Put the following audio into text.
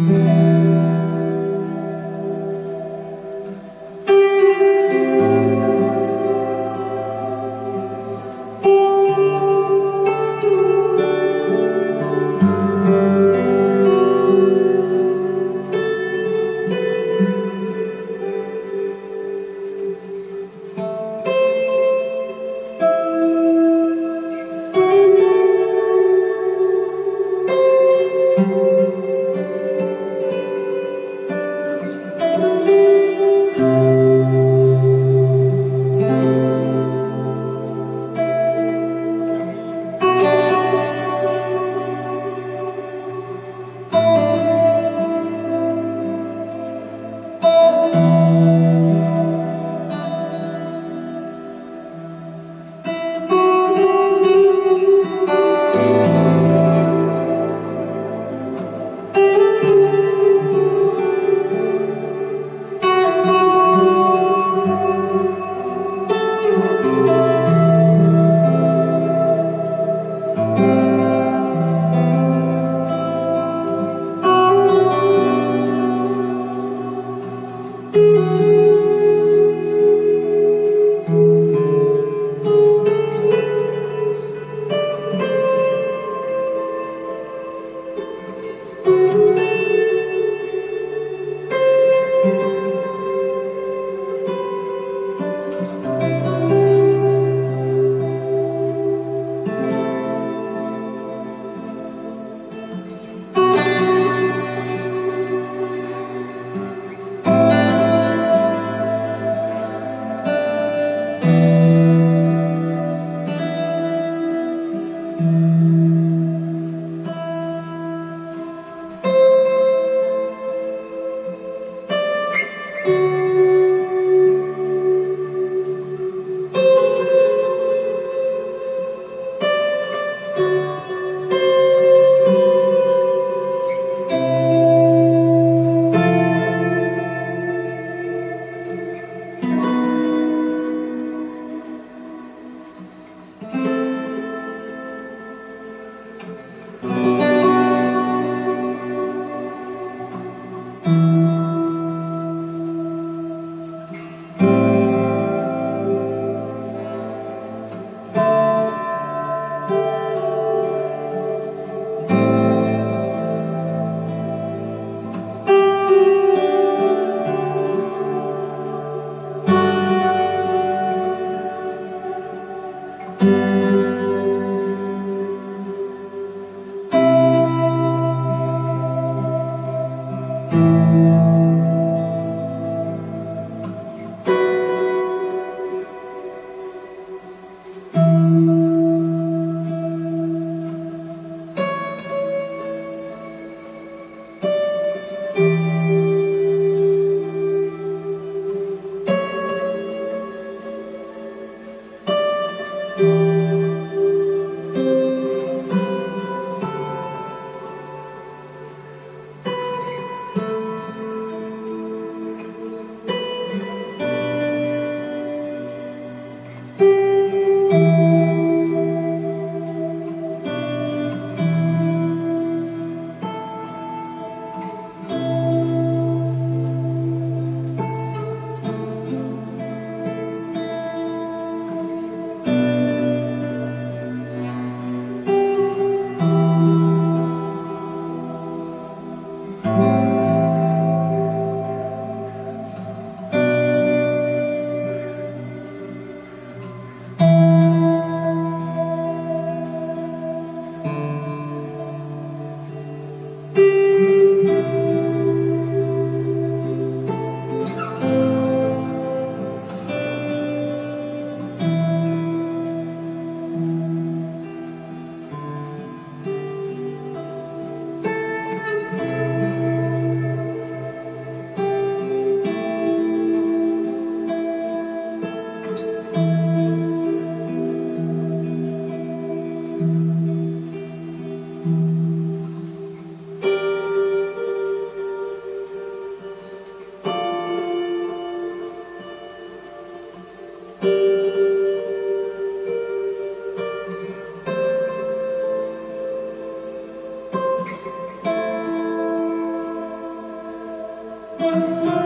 Mm-hmm. You Música